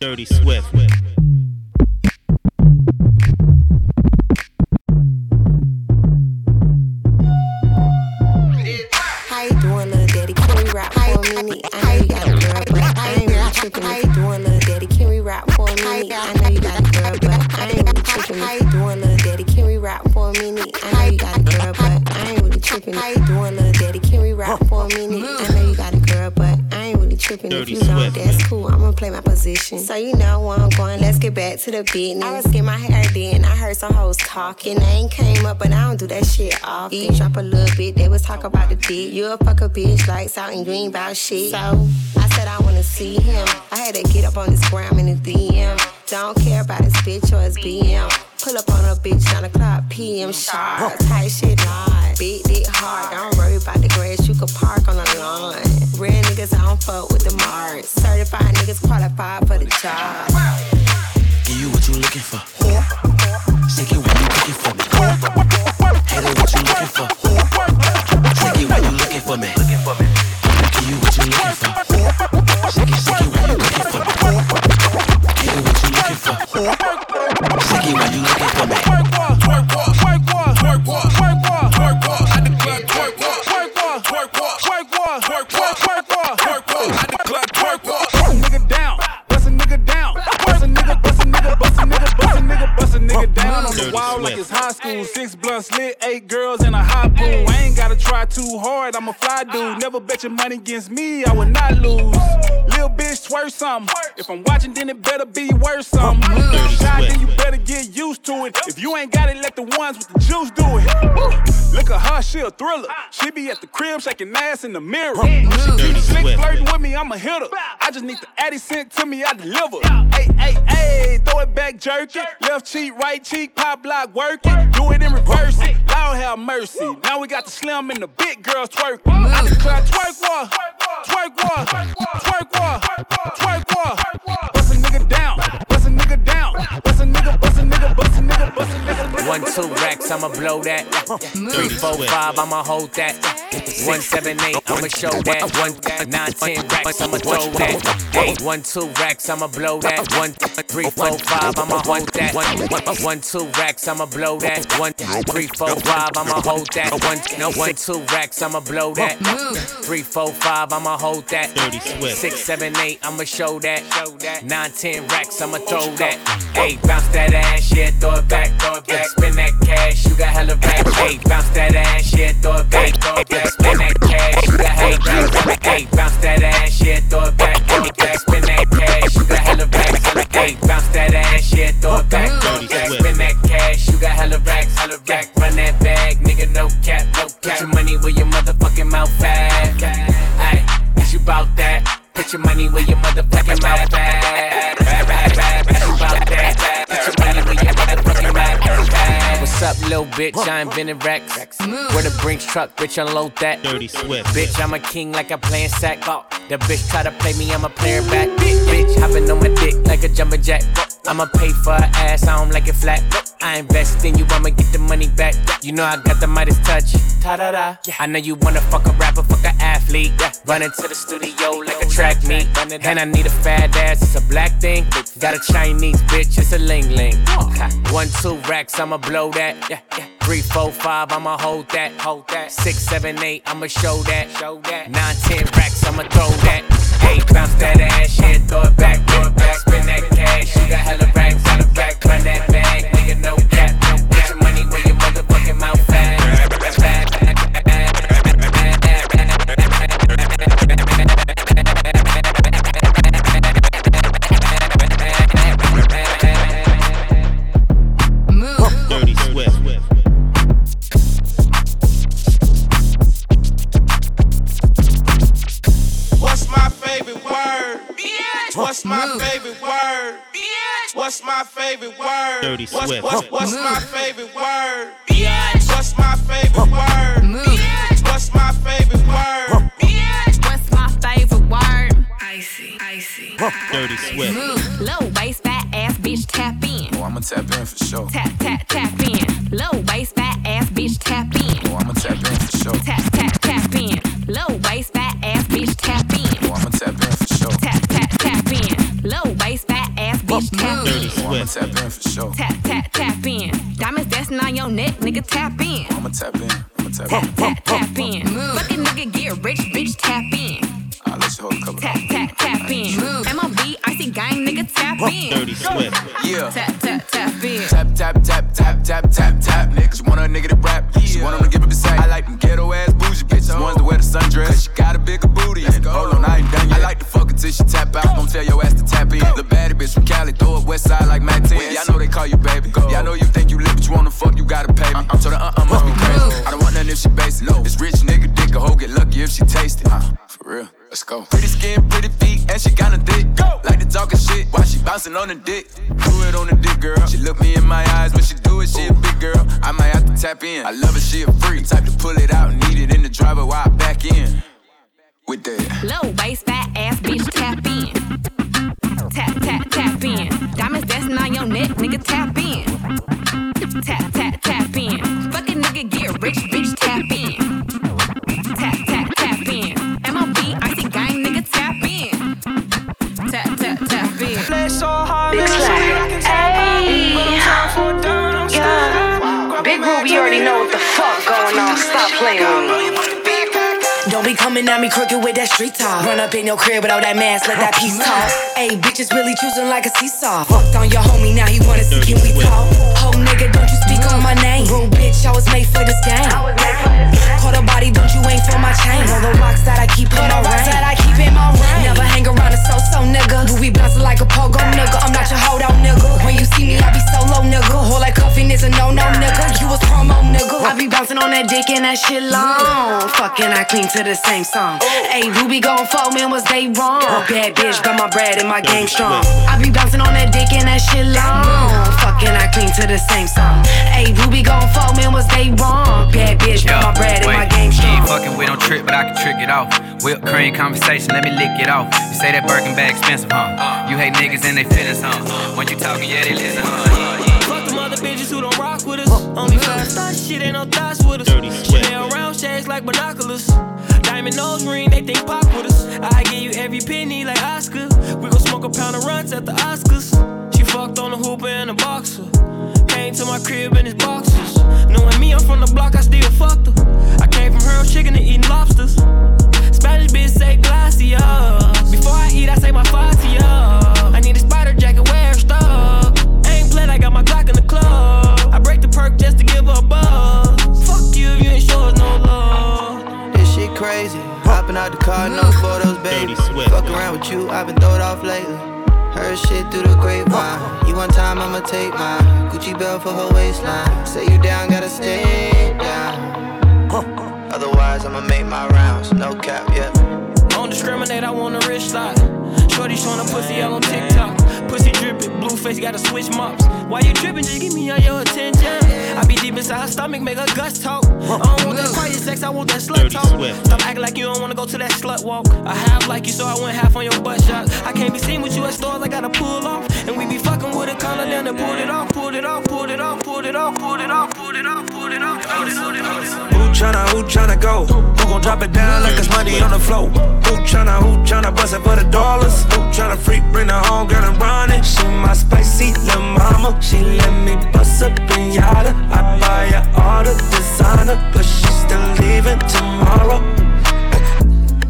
Dirty Swift. How you doing, little daddy? Can we rap for a minute? I know you got a girl, but I ain't really tripping. How you doing, little daddy? Can we rap for a minute? I know you got a girl, but I ain't really tripping. How you doing, little daddy? Can we rap for a minute? I know you got a girl, but I ain't really tripping. How you doing, little daddy? Can we rap for a minute? I ain't really tripping. If Dirty you don't, Swift. that's cool. I'ma play my position. So you know where I'm going. Let's get back to the business. I was getting my hair done. I heard some hoes talking. They ain't came up, but I don't do that shit often. Eat drop a little bit. They was talk about the dick. You a fuck a bitch lights out and you ain't about shit. So I said I wanna see him. I had to get up on this gram in the DM. Don't care about his bitch or his BM. Pull up on a bitch 9 o'clock PM sharp. Tight shit hard. Beat it hard. Don't worry about the grass. You could park on the lawn. Real niggas, I don't fuck with the marks. Certified niggas qualified for the job. Give you what you looking for. Shake it when you looking for me. Hater, what you looking for? Shake it when you looking for me. Give you what you looking for. Shake it, shake it bet your money against me, I would not lose. Lil bitch, twerk something. If I'm watching, then it better be worth something. Shot, then you better get used to it. If you ain't got it, let the ones with the juice do it. Look at her, she a thriller. She be at the crib shaking ass in the mirror. She Dirty keep slick flirting with me, I'm a hitter. I just need the Addy sent to me, I deliver. Hey, hey, hey, throw it back, jerk it. Left cheek, right cheek, pop block, work it. Do it in reverse it. Lord have mercy. Now we got the slim and the big girls twerk. I declare twerk war, twerk war, twerk war, twerk war. One, two racks, I'ma blow that. Three, four, five, I'ma hold that. One, seven, eight, I'ma show that. One, nine, ten racks, I'ma throw that. Eight, one, two racks, I'ma blow that. One, three, four, five, I'ma hold that. One, one, two racks, I'ma blow that. One, three, four, five, I'ma hold that. One, no, one, two racks, I'ma blow that. Three, four, five, I'ma hold that. Six, seven, eight, I'ma show that. Nine, ten racks, I'ma throw that. Eight, bounce that ass, yeah, throw it back, throw it back. Spin that cash, you got hella racks. Eight, bounce that ass, yeah, throw it back, throw it back. Spin that cash, you got hella racks. Eight, bounce that ass, yeah, throw it back, throw it back. Spin that cash, you got hella racks. Eight, bounce that ass, yeah, throw it back, throw it back. Spin that cash, you got hella racks, hella racks. Run that bag, nigga, no cap, no cap. Put your money where your motherfucking mouth at. Ayy, is you bout that? Put your money where your motherfucking mouth at. What's up, little bitch? I invented racks. Where the Brinks truck, bitch, unload that. Dirty Swift. Bitch, I'm a king like I'm playing sack. Oh, the bitch try to play me, I'm a player back. Bitch, hopping on my dick like a jumping jack. I'ma pay for her ass, I don't like it flat. I invest in you, I'ma get the money back. You know I got the Midas touch. Ta da da. I know you wanna fuck a rapper, fuck a athlete. Run into the studio like a track meet. And I need a fat ass, it's a black thing. Got a Chinese bitch, it's a ling ling. One, two racks, I'ma blow that. Yeah, yeah. Three, four, five, I'ma hold that. Hold that. Six, seven, eight, I'ma show that. Show that. Nine, ten racks, I'ma throw that. Eight, bounce that ass, yeah, throw it back, throw it back. Spin that cash, you got hella racks on the back. Run that bag, nigga, no cap, no cap. Put your money where your motherfucking mouth at. Dirty Swift. What's my favorite word? What's my favorite word? What's my favorite word? Dirty what's, Swift. What's, what's my favorite word? What's my favorite word? What's my favorite word? What's my favorite word? Icy, icy. Dirty Swift. Low waist, fat ass bitch, tap in. Oh, I'ma tap in for sure. Tap, tap, tap in. Low waist, fat ass bitch, tap in. Oh, I'ma tap in for sure. Tap, tap, tap waist, fat tap in. I'ma tap in for sure. Tap, tap, tap in. Low waist, fat Swift. Tap in for sure. Tap, tap, tap in. Diamonds dancing on your neck, nigga, tap in. I'ma tap in. I'ma tap Tap, in. tap, tap in. Fucking nigga get rich, bitch, tap in. I'll let you hold a couple. Tap, tap, tap in. Move. MLB, icy gang, nigga, tap in. Dirty Swift. Yeah. Tap, tap, tap in. Tap, tap, tap, tap, tap, tap, tap. Niggas, you want a nigga to rap. She want him to give up the sack. I like them ghetto ass bougie bitches. Ones that wear the sundress. Cause she got a bigger booty. Hold on, bitch from Cali, throw it west side like Mack 10. Y'all know they call you baby. Y'all know you think you lit, but you wanna fuck, you gotta pay me. So the uh-uh must be crazy. I don't want nothing if she basic. This rich nigga dick a hoe get lucky if she taste it. Uh, for real. Let's go. Pretty skin, pretty feet, and she kinda thick. Go. Like to talking shit while she bouncing on the dick. Do it on the dick, girl. She look me in my eyes when she do it. She a big girl. I might have to tap in. I love it, she a freak. Type to pull it out need it in the driver while I back in. With that. Low waist, fat ass, bitch, tap in. Tap, tap, tap in. Diamonds dancing on your neck, nigga, tap in. Tap, tap, tap in. Fucking nigga get rich, bitch, tap in. Tap, tap, tap in. MLB, icy gang, nigga, tap in. Tap, tap, tap in. Play so hard, Big Yeah. Big Ruby, you already know what the fuck going on. Stop playing with me. Don't be coming at me crooked with that street talk. Run up in your crib without that mask, let that piece talk. Ayy, bitches really choosing like a seesaw. Fucked on your homie, now he wanna see can we talk. Ho nigga, don't you speak on my name. Rude bitch, I was made for this game. Caught a body, don't you ain't for my chain. All the rocks that I keep in my that I keep in my ring. Never hang around a so-so nigga. Who be bouncing like a pogo nigga. I'm not your hold out nigga. When see me, I be solo nigga. Whole like cuffing is a no-no nigga. You was promo nigga. I be bouncing on that dick and that shit long. Fucking I clean to the same song. Hey, Ruby gon' fall, man, was they wrong? Bad bitch, got my bread and my game strong. I be bouncing on that dick and that shit long. Fucking I clean to the same song. Hey, Ruby gon' fall, man, was they wrong? Bad bitch, got my bread and my game strong. ain't fucking with, don't trip, but I can trick it off. Whip cream conversation, let me lick it off. You say that Birkin bag expensive, huh? You hate niggas and they feelings, huh? When you talking, yeah, they listen, huh? Fuck them other bitches who don't rock with us. Only fast thought shit, ain't no thoughts with us. Dirty Swift. Chanel round shades like binoculars. Diamond nose ring, they think pop with us. I give you every penny like Oscar. We gon' smoke a pound of runs at the Oscars. She fucked on the hooper and the boxer. Came to my crib in his boxers. Knowing me, I'm from the block, I still fucked her. I came from her chicken to eating lobsters. Spanish bitch say gracias. Before I eat, I say my fatia. My Glock in the club. I break the perk just to give her a buzz. Fuck you if you ain't show us no love. This shit crazy. Hopping out the car, no photos, baby. Dirty Swift. Fuck around with you, I've been throwed off lately. Heard shit through the grapevine. You one time, I'ma take mine. Gucci belt for her waistline. Say you down, gotta stay down. Otherwise, I'ma make my rounds. No cap, yeah. Don't discriminate, I want a rich lock. Shorty showing a pussy all on TikTok. Pussy dripping, blue face, gotta switch mops. Why you tripping? Just give me all your attention. I be deep inside her stomach, make her guts talk. I don't want that quiet sex, I want that slut talk. Stop acting like you don't wanna go to that slut walk. I have like you, so I went half on your butt shot. I can't be seen with you at stores, I gotta pull off. And we be fucking with a collar down and pull it off, pull it off, pull it off, pull it off, pull it off, pull it off, pull it off. Who tryna, who tryna go? Who gon' drop it down like it's money on the floor? Who tryna, who tryna bust it for the dollars? Who tryna freak, bring the home, girl, and run it? She my spicy little mama. She let me bust up in yada. I buy her all the designer, but she still leaving tomorrow.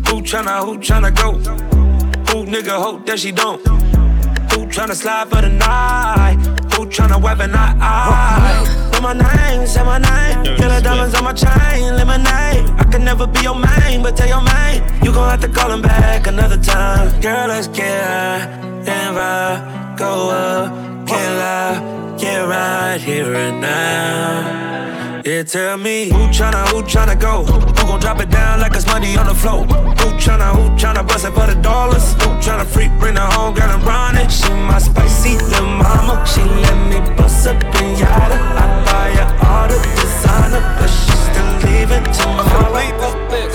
Who tryna, who tryna go? Who nigga hope that she don't? Who tryna slide for the night? Who tryna weapon I eye? Know my name, say my name. Yellow diamonds on my chain, lemonade. I can never be your main, but tell your main. You gon' have to call him back another time. Girl, let's get high and ride. Go up, get loud, get right here and now. Yeah, tell me who tryna, who tryna go? Who gon' drop it down like it's money on the floor? Who tryna, who tryna bust it for the dollars? Who tryna freak, bring her home, girl, and run it? She my spicy little mama. She let me bust up in yada. I buy her all the designer, but she still leaving tomorrow.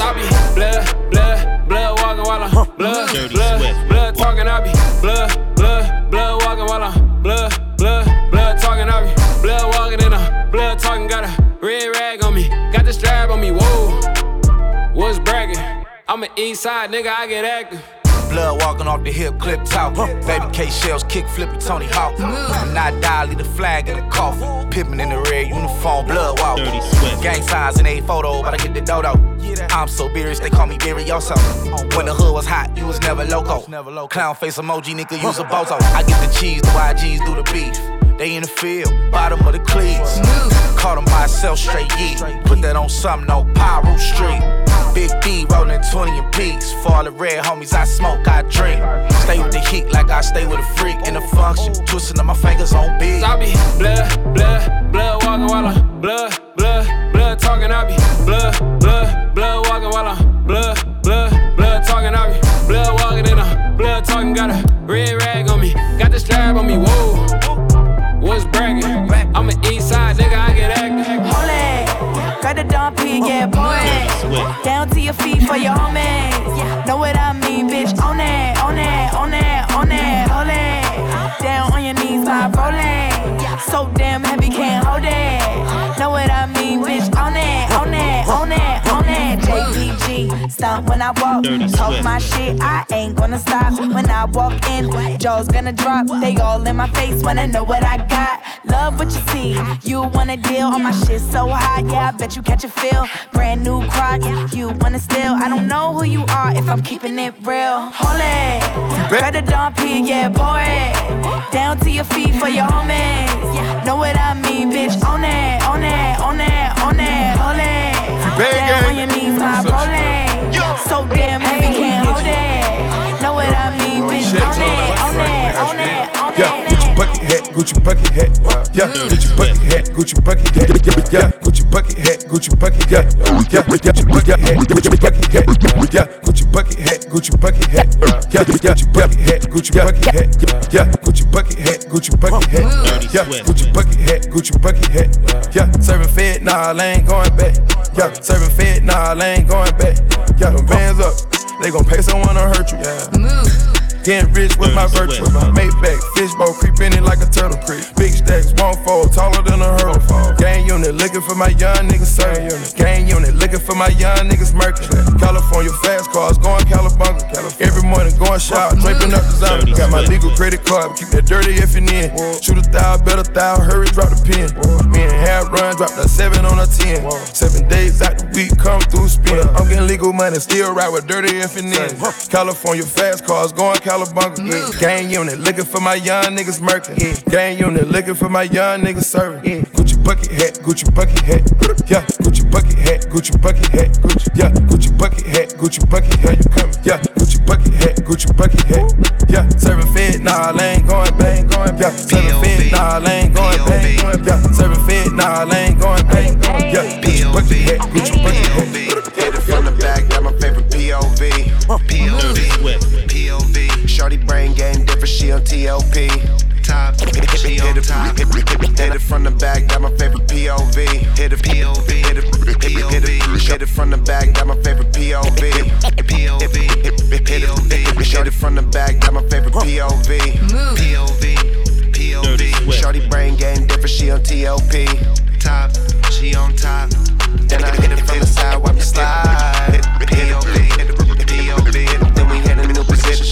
I be blood, blood, blood walking while I'm blood, Dirty blood, blood talking. I be blood, blood, blood walking while I'm blood, blood, blood talking. I be blood walking in a blood talking. Got a red rag on me, got the strap on me. Whoa, what's bragging? I'm an east side nigga, I get active. Blood walking off the hip, clip talk. Baby K shells, kick flipping Tony Hawk. When I die, leave the flag in the coffin. Pippen in the red uniform, blood walk. Gang signs in a photo, but I get the dodo. I'm so beerish, they call me Berrioso. When the hood was hot, you was never loco. Clown face emoji, nigga, use a bozo. I get the cheese, the YGs do the beef. They in the field, bottom of the cleats. Caught them by myself straight yeet. Put that on something, no Piru Street. Big D rolling 20 in peaks. For all the red homies, I smoke, I drink. Stay with the heat like I stay with a freak in the function. Twisting up my fingers on beat. I be blood, blood, blood walking while I'm blood, blood, blood talking. I be blood, blood, blood walking while I'm blood, blood, blood talking. I be blood walking in a blood talking. Got a red rag on me, got the strap on me. Whoa was bragging. I'm an east side nigga, I it, got the dump yeah, boy. Down to your feet for your homies. Know what I mean, bitch? On When I walk. Talk my shit, I ain't gonna stop. When I walk in, jaws gonna drop. They all in my face when I know what I got. Love what you see. You wanna deal on my shit so hot, yeah. I bet you catch a feel. Brand new crock, you wanna steal. I don't know who you are if I'm keeping it real. Hold it, better don't pee, yeah, boy. Down to your feet for your homies. Know what I mean, bitch? On it, on it, on it, on it, hold it. Down on your knees, my rolling. So damn heavy, can't hold it. Know what I mean, bitch? On it, on it, on it, on it. Yeah, hat, Gucci bucket hat. Yeah, Gucci bucket hat, Gucci bucket hat. Yeah, Gucci bucket hat, Gucci bucket hat. Yeah, Gucci bucket hat, Gucci bucket hat. Yeah, Gucci bucket hat, Gucci bucket hat. Yeah, Gucci bucket hat, Gucci bucket hat. Yeah, Gucci bucket hat, Gucci bucket hat. Yeah, Gucci bucket hat, Gucci bucket hat. Yeah, serving fed, nah, I ain't going back. Yeah, serving fed, nah, I ain't going back. Yeah, them bands up, they gon' pay someone to hurt you. Yeah. Getting rich with my virtue. Maybach, fishbowl, creeping in like a turtle creep. Big stacks, one fold, taller than a hurdle. Gang unit, looking for my young niggas, sir. Gang unit, looking for my young niggas, Mercury. California fast cars, going Calabunga. Every morning, going shower, draping up designer. Got my legal credit card, keep that dirty if you in. Shoot a thou, bet a thou, hurry, drop the pin. Me and half run, drop the seven on a ten. Seven days out the week, come through spin. I'm getting legal money, still ride with dirty if you in. California fast cars, going Calabunga. Yeah. Gang unit, looking for my young niggas murking. Yeah. Gang unit, looking for my young niggas serving. Yeah. Gucci bucket hat, Gucci bucket hat. Yeah, Gucci bucket hat, Gucci bucket hat. Gucci, yeah, Gucci bucket hat, Gucci bucket hat. You coming? Yeah, Gucci bucket hat, Gucci bucket hat. Yeah, serving fed, nah, I ain't going back. Going yeah, serving fed, nah, I ain't going back. Yeah, serving fed, nah, I ain't going back. Yeah, Gucci bucket hat, Gucci bucket hat. Hit it from the back, got my favorite POV. POV, POV. Shorty brain game different, she on TOP. Top, she on top. Hit, hit, hit, hit it from the back, got my favorite POV. Hit it POV, hit it, hit it, hit it, hit it from the back, got my favorite POV. POV, hit, hit, hit, hit it, from the back, got my favorite POV. POV, POV. Shorty brain game different, she on TOP. Top, she on top. Then I hit it from the side, wipe the slide. POV, hit it, POV.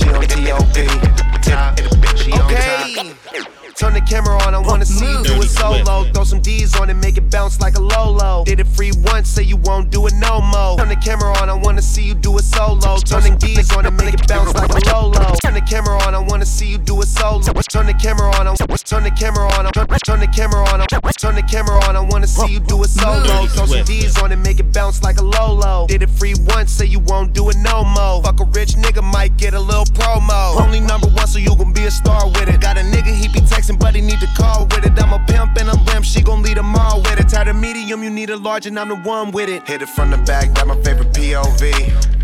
She on TOP. Top, she on top. Turn the camera on, I wanna see you do it solo. Throw some D's on it, make it bounce like a Lolo. Did it free once, say you won't do it no more. Turn the camera on, I wanna see you do it solo. Turn the D's on it, make it bounce like a Lolo. Turn the camera on, I wanna see you do it solo. Turn the camera on, I turn the camera on, I turn the camera on, I turn the camera on, I wanna see you do it solo. Throw some D's on it, make it bounce like a Lolo. Did it free once, say you won't do it no more. Fuck a rich nigga, might get a little promo. Only number one, so you gon' be a star with it. Got a nigga, he be texting, but he need to call with it. I'm a pimp and a limp, she gon' lead them all with it. Tired of medium, you need a large, and I'm the one with it. Hit it from the back, got my favorite POV.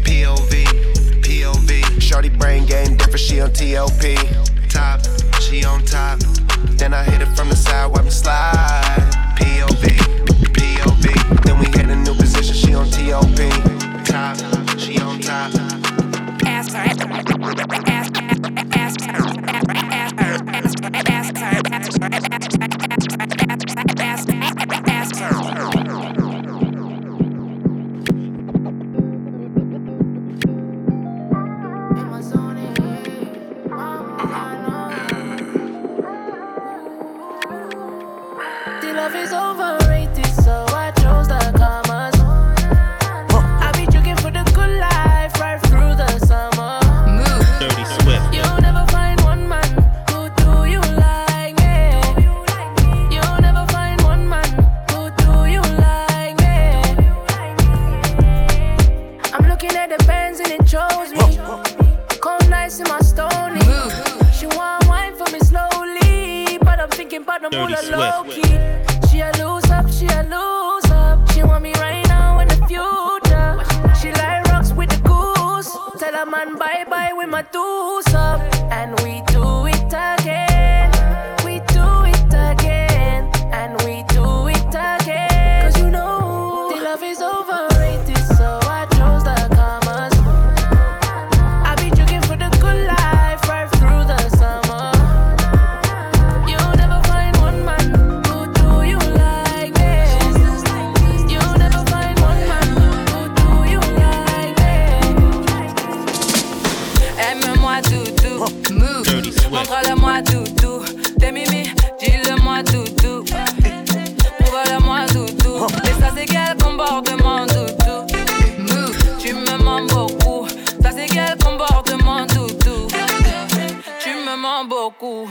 POV, POV. Shorty brain game different, she on TOP. Top, she on top. Then I hit it from the side, me slide. POV. Beaucoup.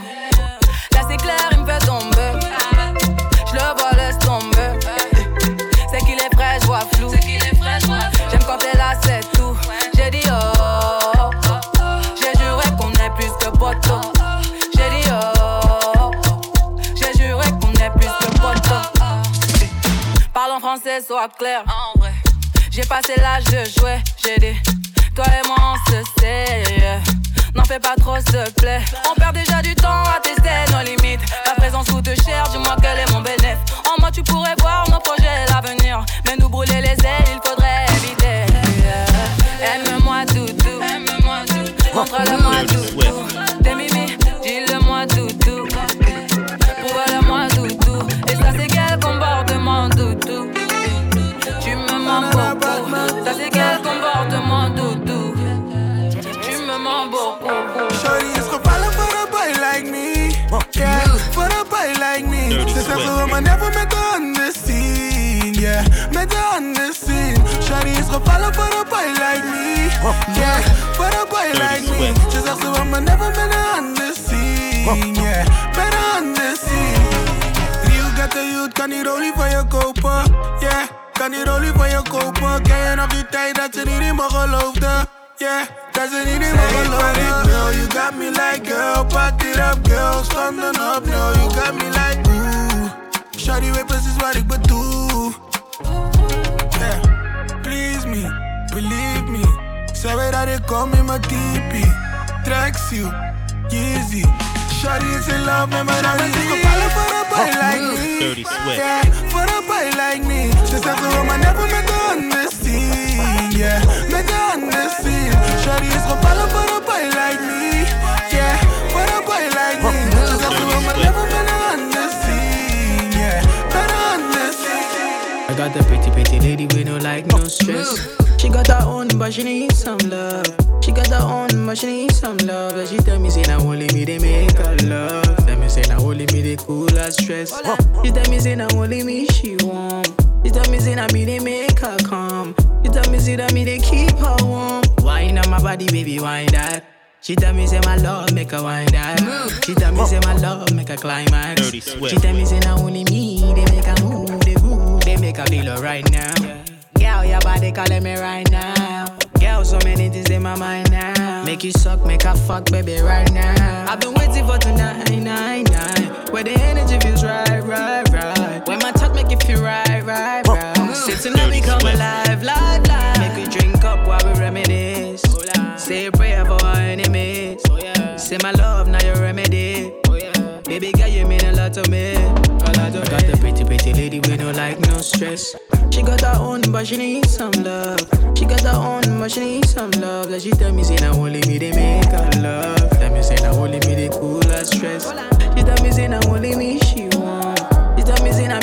Là c'est clair, il me fait tomber. Je le vois, laisse tomber. C'est qu'il est frais, je vois flou. J'aime quand t'es là, c'est tout. J'ai dit oh. J'ai juré qu'on est plus que poteau. J'ai dit oh. J'ai juré qu'on est plus que poteau. Parle en français, sois clair. J'ai passé l'âge de jouer. J'ai dit, toi et moi on se sait. Fais pas trop, s'il te plaît. On perd déjà du temps à tester nos limites. Ta présence coûte cher, dis-moi quel est mon bénéfice. En moi, tu pourrais voir nos projets et l'avenir. Mais nous brûler les ailes, il faudrait éviter. yeah. Aime-moi, doudou. Montre-le-moi, doudou. Me. Ze zegt ze wil me never met de handen zien. Yeah, met de handen zien. Shorty is gevallen voor een boy like me. Yeah, voor een boy like me. Ze zegt ze wil me never met de handen zien. Yeah, met de handen zien. Real get the youth, kan die rolie voor je kopen. Yeah, kan die rolie voor je kopen. Ken je nog die tijd dat ze niet in me geloofde? Yeah, dat ze niet in me geloofde. Girl, you got me like girl, pack it up girl, standen op no. You got me like shawty weet precies wat ik bedoel. Yeah, please me, believe me. Zij weet dat ik kom in mijn tipi. Tracksuit, Yeezy. Shawty is in love met mijn naam. Ze is gevallen voor een boy like me. Dirty Swift. Yeah, voor een boy like me. Ze zegt ze wil me never met de handen zien. Yeah, met de handen zien. Shawty is gevallen got a pretty, pretty lady with no like, no stress. She got her own, but she need some love. She got her own, but she need some love. And she tell me, say, now only me, they make her love. Tell me, say, now only me, they cool her stress. She tell me, say, now only me, she warm. She tell me, say, now me, they make her calm. She tell me, say, that me, they keep her warm. Wine on my body, baby, wine that. She tell me, say, my love, make her wine that. She tell me, say, my love, make her climax. She tell me, say, now only me, they make her move, they move, they make her feel alright now. Girl, your body calling me right now. Girl, so many things in my mind now. Make you suck, make her fuck, baby, right now. I've been waiting for tonight, nine, nine. Where the energy feels right, right, right. When my talk make you feel right, right, right. Say tonight we come alive, live, live. Make we drink up while we reminisce. Say a prayer for our enemies. Oh, Say my love, now your remedy. Baby girl, you mean a lot to me. A lot to I got the pretty, pretty lady with no like, no stress. She got her own, but she need some love. She got her own, but she need some love. Like she tell me, say, now only me, they make her love. Tell me, say, now only me, they cool her stress. She tell me, say, now only me, she want. She tell me, say, now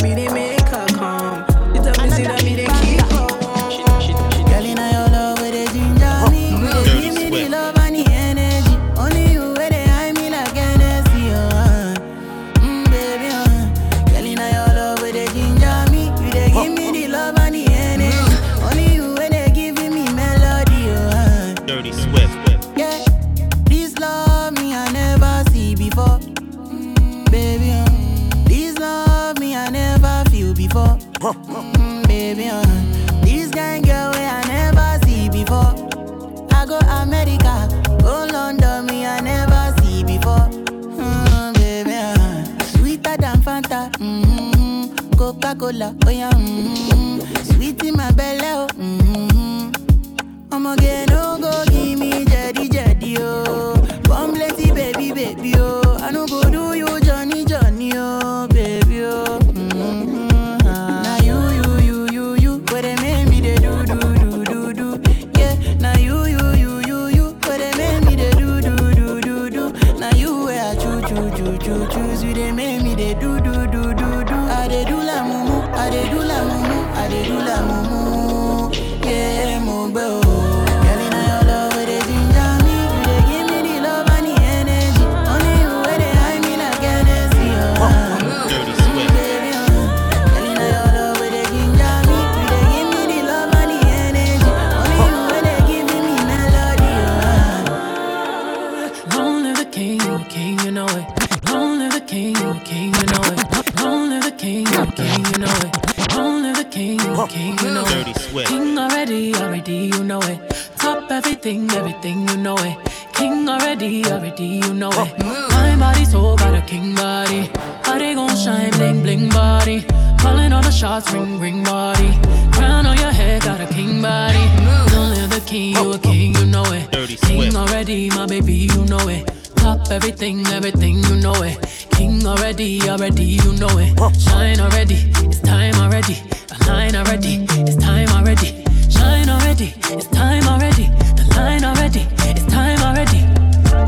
already, my baby, you know it. Top everything, everything, you know it. King already, already, you know it. Shine already, it's time already. The line already, it's time already. Shine already, it's time already. The line already, it's time already.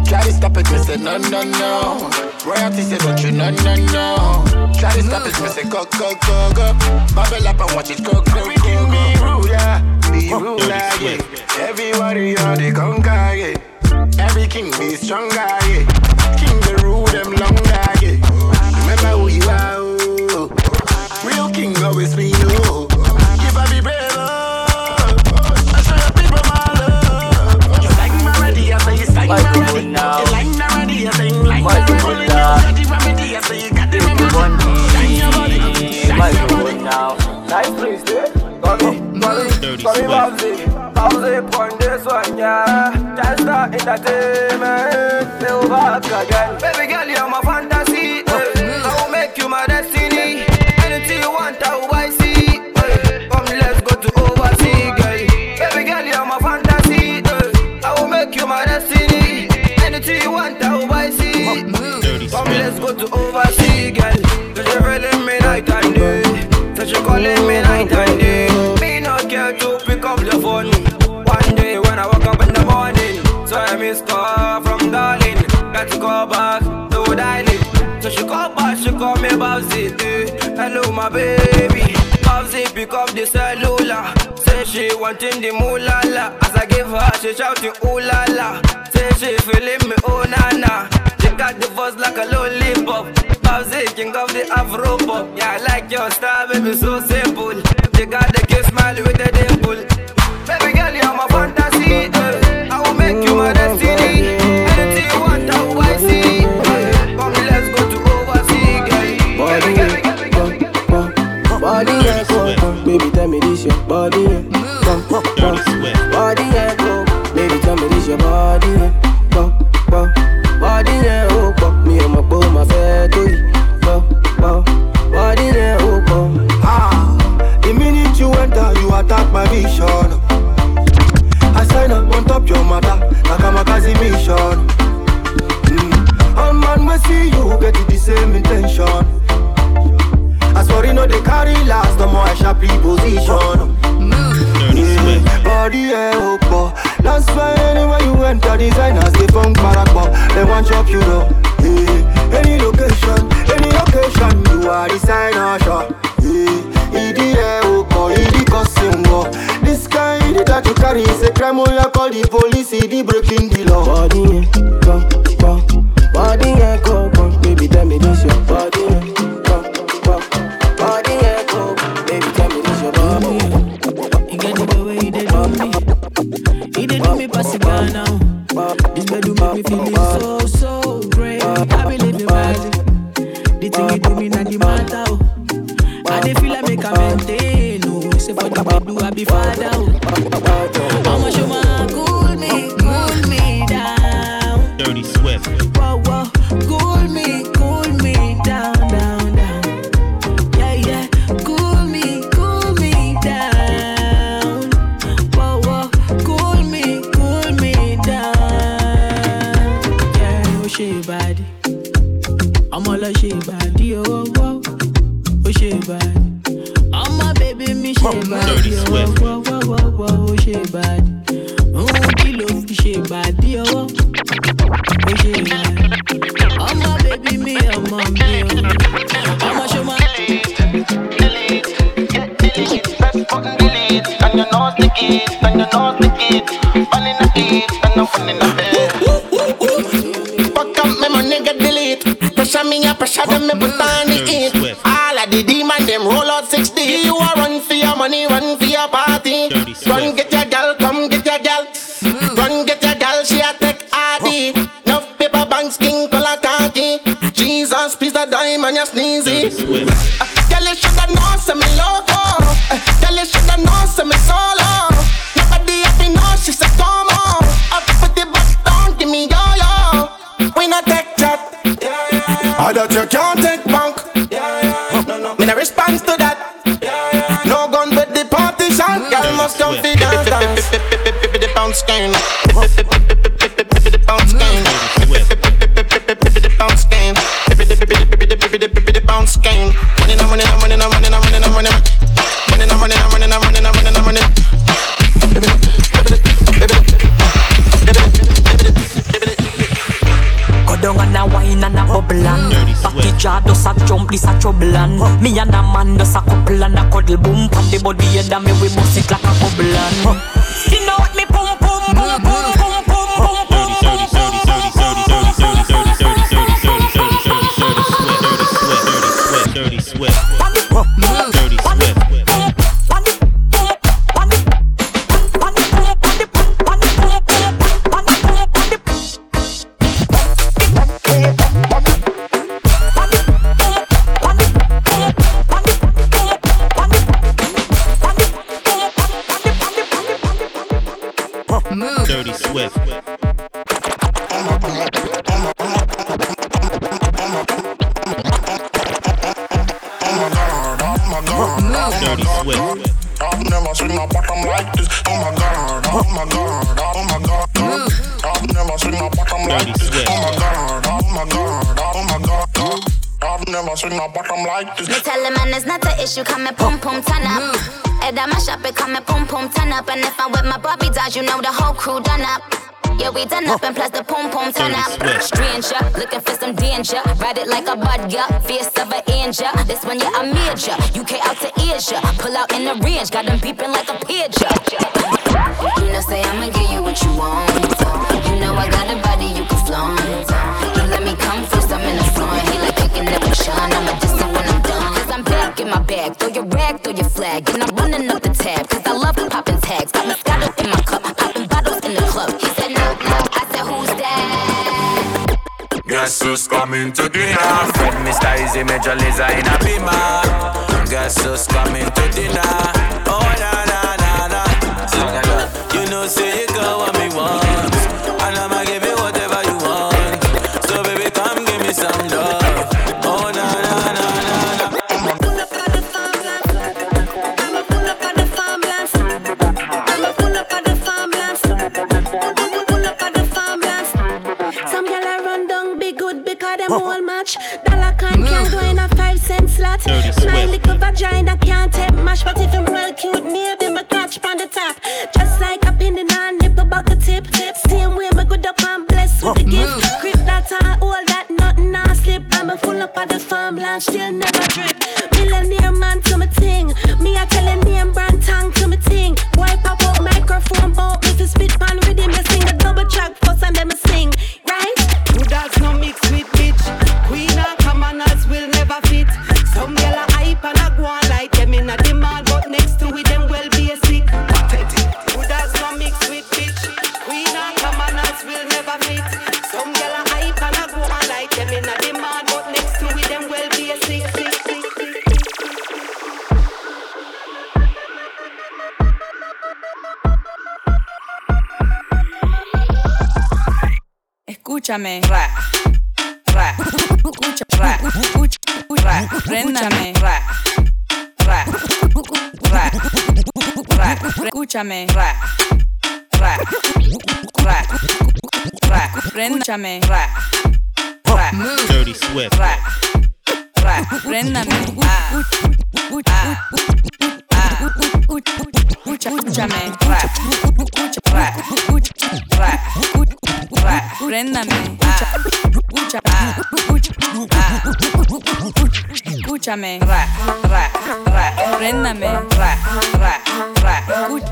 Try to stop it, me say no, no, no. Royalty say don't you, no, no, no. Try to stop it, me say go, go, go, go. Bubble up and watch it go, go, go, go. Be ruler, be ruler, yeah. Everybody on the conquer, yeah. Every king be stronger, yeah. King the rule them longer, yeah. Remember who you are, oh. Real king always be no. Oh. Give a be brave, oh. I show your people my love. You like my ready, I say you like my ready. You like my ready, I say you like my ready. You got the remedy, I say you got the remedy. Sorry, Bowsy. Bowsy, point this one, yeah. Just start entertainment. Again. Baby girl, you're my fantasy. Call she me Babsy. eh. Hello, my baby. Babsy pick up the cellular. Say she wanting the moolah la. As I give her, she shouting ooh la la. Say she feeling me oh na na. She got the voice like a lollipop. Babsy king of the Afro pop. Yeah, I like your style, baby, so simple. You got the cute smile with the dimple. Baby girl, you're my fantasy. eh. I will make you my destiny. Baby, tell me this your body yeah. Come, come, come. Body yeah, go, baby, tell me this your body yeah. Go, go. Body yeah, oh, go, me and my boy, my fair to you. Go, go. Body yeah, oh, go. Ah, the minute you enter, you attack my vision. I sign up on top your mother, like I'm a Kazi mission. Mm. All man we see you get the same intention. I they carry last, the more I sharp position. Yeah, body yeah, oh, boy. That's why anywhere you enter, designers they funk barakwa. They want chop you know. Yeah, eh, any location, any occasion, you are designer shop. Yeah, EDA, eh, oh, boy, ED costume, oh. This kind that you carry is a crime, oh, you call the police, ED breaking the law. Body yeah, Cause you know the whole crew done up. Yeah, we done up oh. and plus the pom pom turn up. Stranger, looking for some danger. Ride it like a budger, fierce of an angel. This one, yeah, I'm major. UK out to Asia. Pull out in the range, got them beeping like a pigeon. You know, say I'ma give you what you want. You know I got a body you can flaunt. You let me come first, I'm in the front. He like picking up a shine, I'm a coming to dinner. Fred Mr. Eazi Major Lazer, in a beamer. Guess who's coming to dinner? Oh, na na na na. You know, say you go what me want.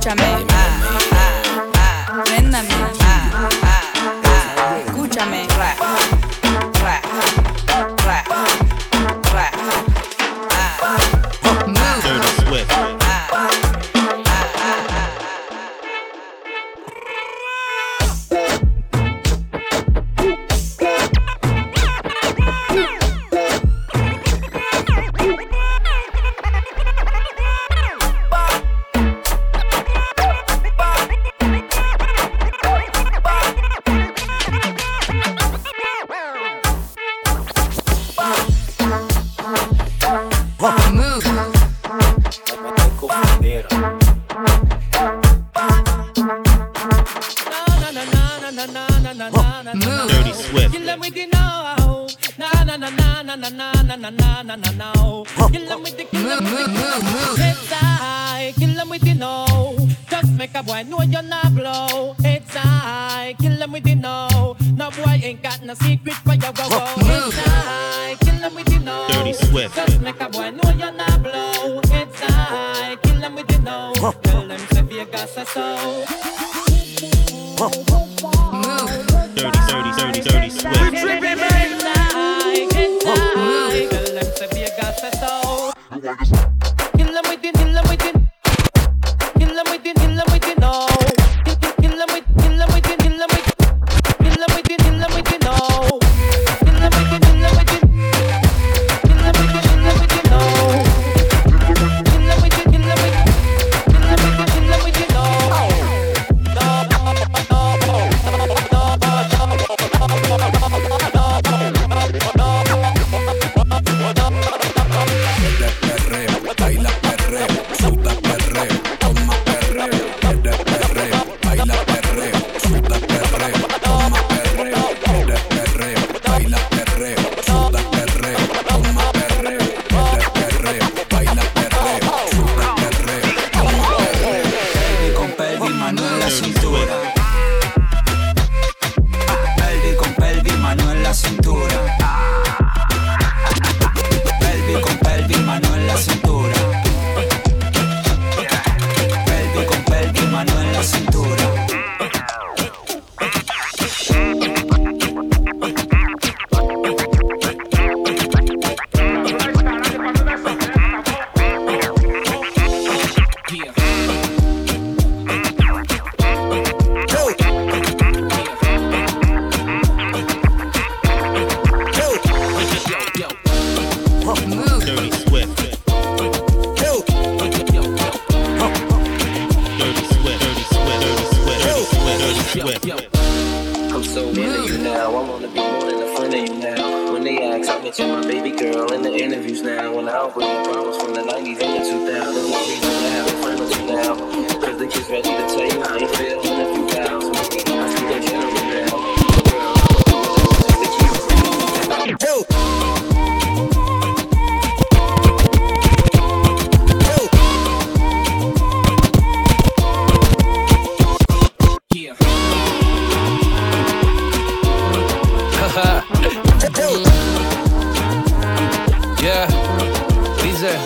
Jamaica. Yeah, dice.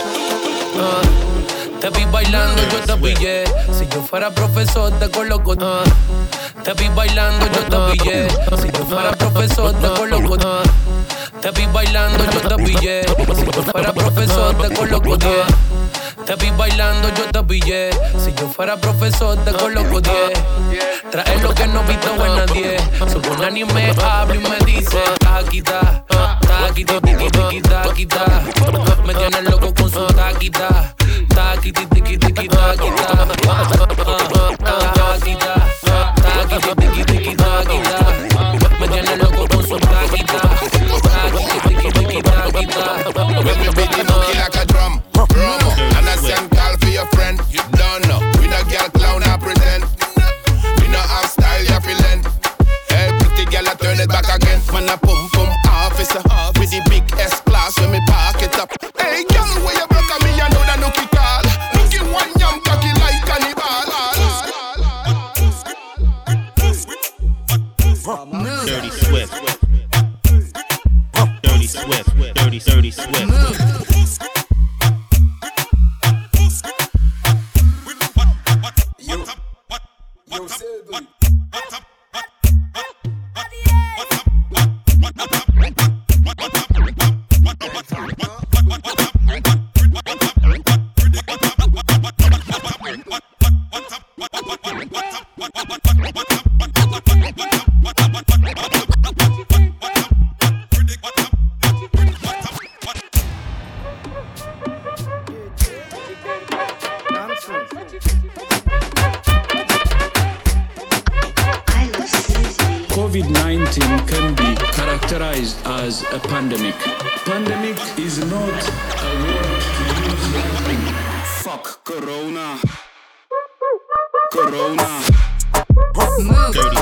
Uh, te vi bailando, yo te pillé. Si yo fuera profesor, te coloco. Uh, te vi bailando, yo te pillé. Si yo fuera profesor, te coloco. Uh, te vi bailando, yo te pillé. Si yo fuera profesor, te coloco. Uh, te vi bailando, yo te pillé. Si yo fuera profesor, te coloco uh, 10. Trae lo que no he visto en nadie. Solo un anime hablo y me dice, quita taquito, tiquito, quita, quita. Me tienes loco con su taquita, taquiti, tiqui, tiqui, taquita. Taquita, taquito, tiqui, tiqui, taquita. Me tienes loco con su taquita, taquiti, tiqui, tiqui, taquita. COVID 19 can be characterized as a pandemic. Pandemic is not a word to use lightly. Fuck Corona. Corona. Dirty.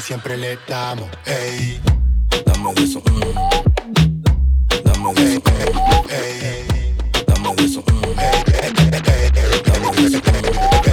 siempre le damos. Ey, dame de eso. Dame de eso. Dame de eso. Dame de eso.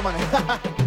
頭ね。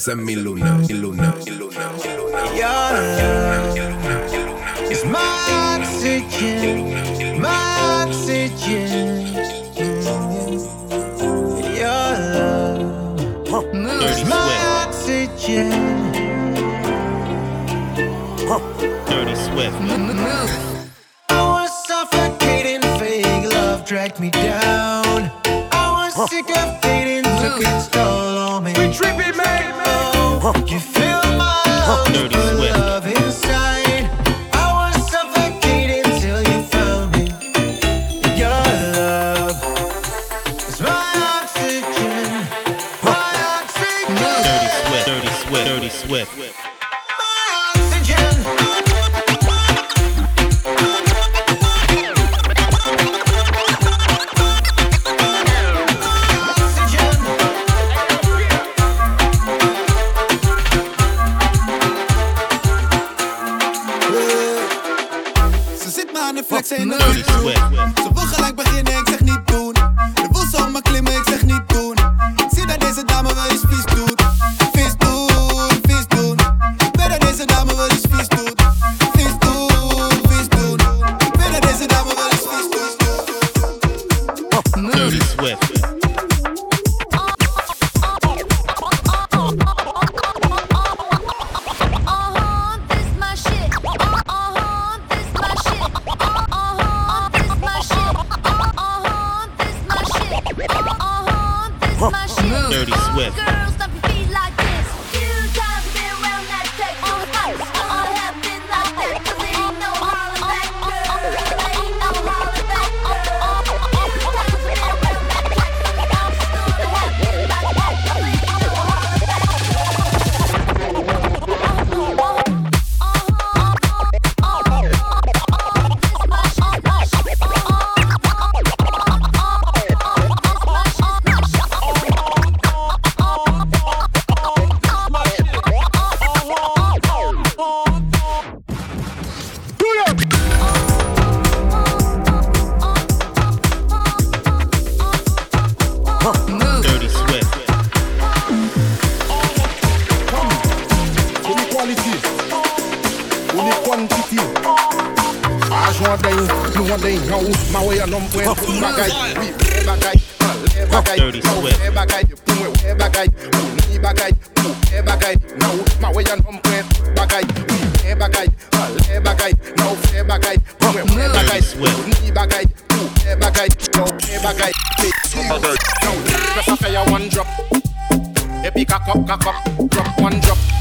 send me loot. with. joan den yon, joan den yon ou Ma wey anom mwen pou bagay, mi mwen bagay Mwen bagay, mwen bagay, mwen bagay Mwen bagay, mwen bagay, nou Ma wey anom mwen pou bagay, mi mwen bagay Mwen bagay, nou mwen bagay, mwen bagay Mwen bagay, mwen bagay, nou mwen bagay Now, let's say one drop Epi kakop, kakop, drop one drop